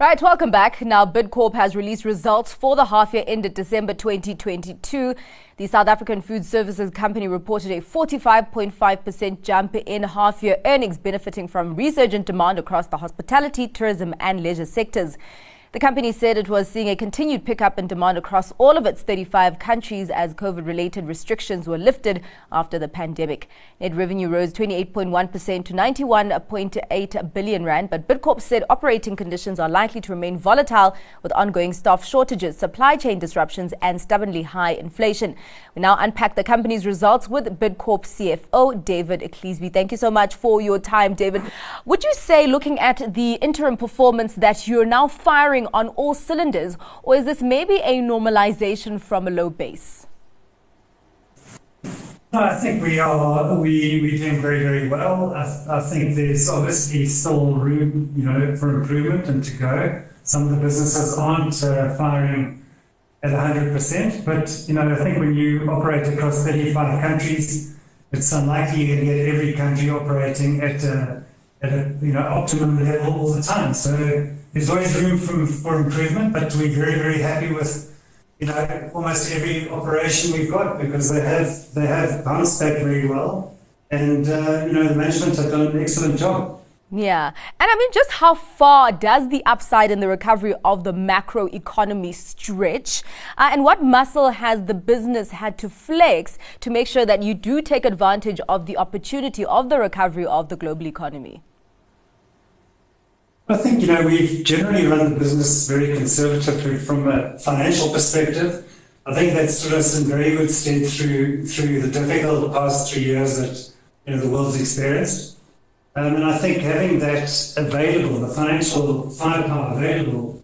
Right, welcome back. Now, Bidcorp has released results for the half year ended December 2022. The South African Food Services Company reported a 45.5% jump in half year earnings, benefiting from resurgent demand across the hospitality, tourism, and leisure sectors. The company said it was seeing a continued pickup in demand across all of its 35 countries as COVID related restrictions were lifted after the pandemic. Net revenue rose 28.1% to 91.8 billion rand, but Bidcorp said operating conditions are likely to remain volatile with ongoing staff shortages, supply chain disruptions, and stubbornly high inflation. We now unpack the company's results with Bidcorp CFO David Cleasby. Thank you so much for your time, David. Would you say, looking at the interim performance, that you're now firing firing on all cylinders, or is this maybe a normalization from a low base? I think we are we we're doing very very well. I, I think there's obviously still room you know for improvement and to go. Some of the businesses aren't uh, firing at 100%, but you know I think when you operate across 35 countries, it's unlikely you can get every country operating at a, at a you know optimum level all the time. So there's always room for, for improvement, but we're very, very happy with you know almost every operation we've got because they have they have bounced back very well, and uh, you know the management have done an excellent job. Yeah. And I mean, just how far does the upside in the recovery of the macro economy stretch? Uh, and what muscle has the business had to flex to make sure that you do take advantage of the opportunity of the recovery of the global economy? I think, you know, we've generally run the business very conservatively from a financial perspective. I think that stood us in very good stead through through the difficult past three years that you know the world's experienced. Um, and I think having that available, the financial firepower available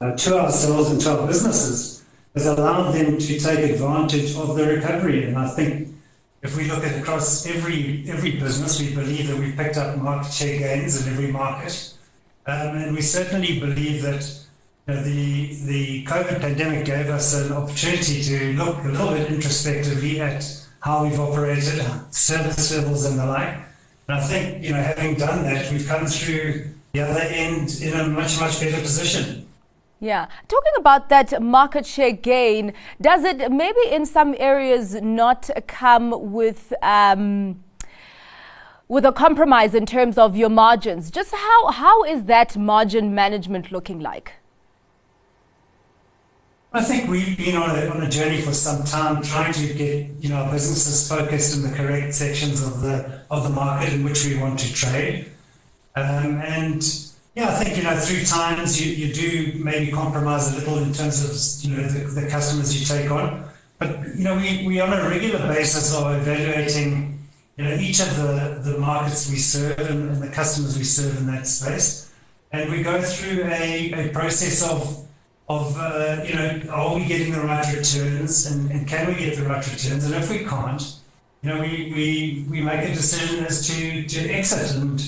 uh, to ourselves and to our businesses, has allowed them to take advantage of the recovery. And I think if we look at across every every business, we believe that we've picked up market share gains in every market. Um, and we certainly believe that you know, the, the COVID pandemic gave us an opportunity to look a little bit introspectively at how we've operated, service levels and the like. And I think, you know, having done that, we've come through the other end in a much, much better position. Yeah. Talking about that market share gain, does it maybe in some areas not come with um, with a compromise in terms of your margins. Just how, how is that margin management looking like? I think we've been on a, on a journey for some time trying to get you know our businesses focused in the correct sections of the of the market in which we want to trade. Um, and yeah, I think you know through times you, you do maybe compromise a little in terms of you know the, the customers you take on. But you know we, we on a regular basis are evaluating you know, each of the, the markets we serve and, and the customers we serve in that space. And we go through a, a process of, of uh, you know, are we getting the right returns and, and can we get the right returns? And if we can't, you know, we, we, we make a decision as to, to exit. And,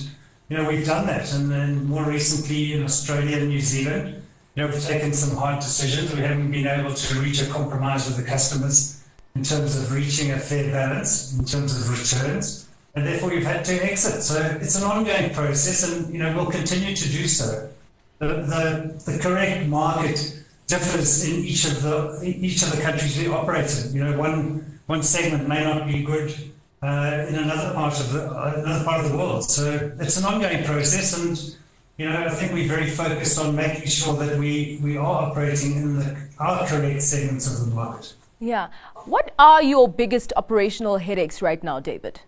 you know, we've done that. And then more recently in Australia and New Zealand, you know, we've taken some hard decisions. We haven't been able to reach a compromise with the customers in terms of reaching a fair balance in terms of returns, and therefore you've had to exit. So it's an ongoing process, and you know we'll continue to do so. The, the, the correct market differs in each of the each of the countries we operate in. You know, one one segment may not be good uh, in another part of the another part of the world. So it's an ongoing process, and you know I think we're very focused on making sure that we we are operating in the our correct segments of the market. Yeah. What are your biggest operational headaches right now, David?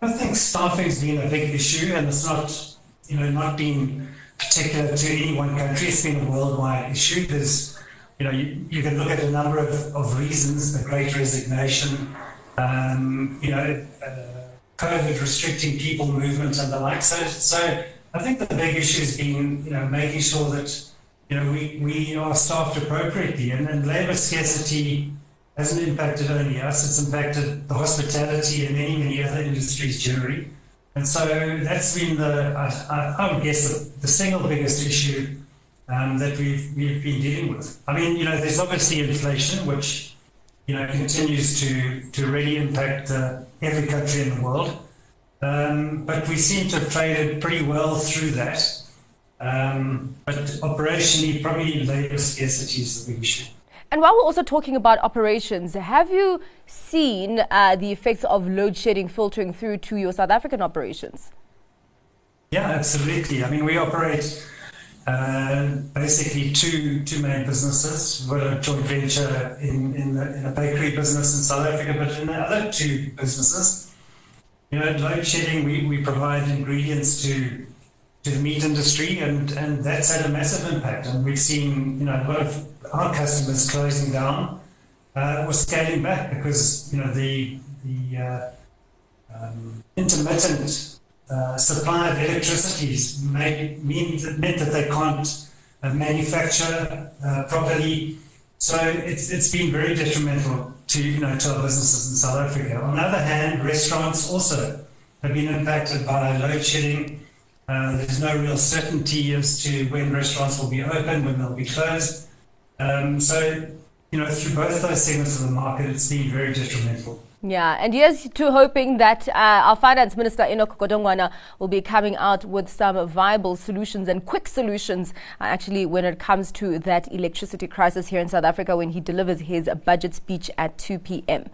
I think staffing's been a big issue, and it's not, you know, not been particular to any one country. It's been a worldwide issue. There's, you know, you, you can look at a number of, of reasons: the Great Resignation, um, you know, uh, COVID restricting people movement and the like. So, so I think the big issue has been, you know, making sure that you know, we, we are staffed appropriately, and, and labour scarcity hasn't impacted only us, it's impacted the hospitality and many, many other industries generally. And so that's been the, I, I would guess, the, the single biggest issue um, that we've, we've been dealing with. I mean, you know, there's obviously inflation, which, you know, continues to, to really impact uh, every country in the world. Um, but we seem to have traded pretty well through that. Um, but operationally, probably labour scarcity is the big issue. And while we're also talking about operations, have you seen uh, the effects of load shedding filtering through to your South African operations? Yeah, absolutely. I mean, we operate uh, basically two two main businesses. We're a joint venture in, in, the, in a bakery business in South Africa, but in the other two businesses, you know, load shedding, we, we provide ingredients to to the meat industry, and, and that's had a massive impact. And we've seen, you know, a lot of our customers closing down uh, or scaling back because, you know, the the uh, um, intermittent uh, supply of electricity made, mean, meant that they can't uh, manufacture uh, properly. So it's, it's been very detrimental to you know to our businesses in South Africa. On the other hand, restaurants also have been impacted by load shedding uh, there's no real certainty as to when restaurants will be open, when they'll be closed. Um, so, you know, through both those segments of the market, it's been very detrimental. Yeah, and here's to hoping that uh, our Finance Minister Enoch Godongwana will be coming out with some viable solutions and quick solutions, uh, actually, when it comes to that electricity crisis here in South Africa when he delivers his budget speech at 2 p.m.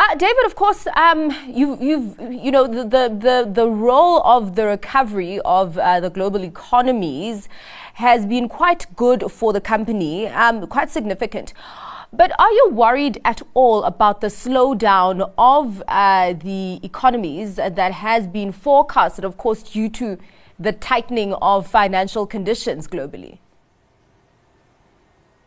Uh, David, of course, um, you, you've, you know, the, the, the role of the recovery of uh, the global economies has been quite good for the company, um, quite significant. But are you worried at all about the slowdown of uh, the economies that has been forecasted, of course, due to the tightening of financial conditions globally?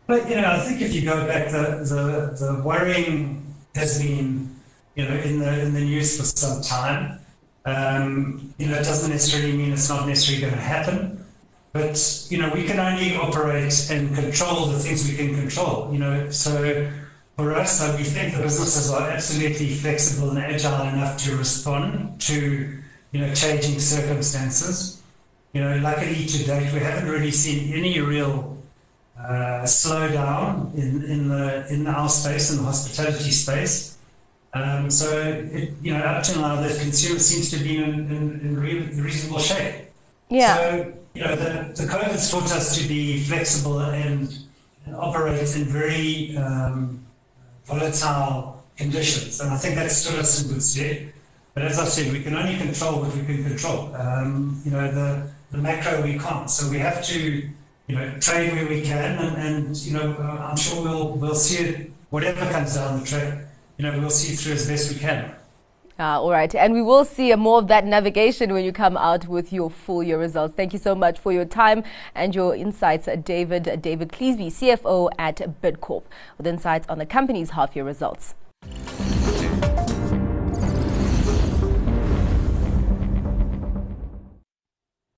But, you know, I think if you go back, the, the, the worrying has been, you know, in the in the news for some time. Um, you know, it doesn't necessarily mean it's not necessarily going to happen, but you know, we can only operate and control the things we can control. You know, so for us, uh, we think the businesses are absolutely flexible and agile enough to respond to you know changing circumstances. You know, luckily to date, we haven't really seen any real uh, slowdown in, in the in our space in the hospitality space. Um, so it, you know, up to now, the consumer seems to be in, in, in reasonable shape. Yeah. So you know, the the COVID's taught us to be flexible and, and operate in very um, volatile conditions, and I think that's stood us in good stead. But as I said, we can only control what we can control. Um, you know, the the macro we can't, so we have to you know, trade where we can, and, and you know, uh, I'm sure we'll we'll see it. Whatever comes down the track, you know, we'll see through as best we can. Ah, all right. And we will see more of that navigation when you come out with your full year results. Thank you so much for your time and your insights, David. David Cleasby, CFO at Bidcorp, with insights on the company's half year results.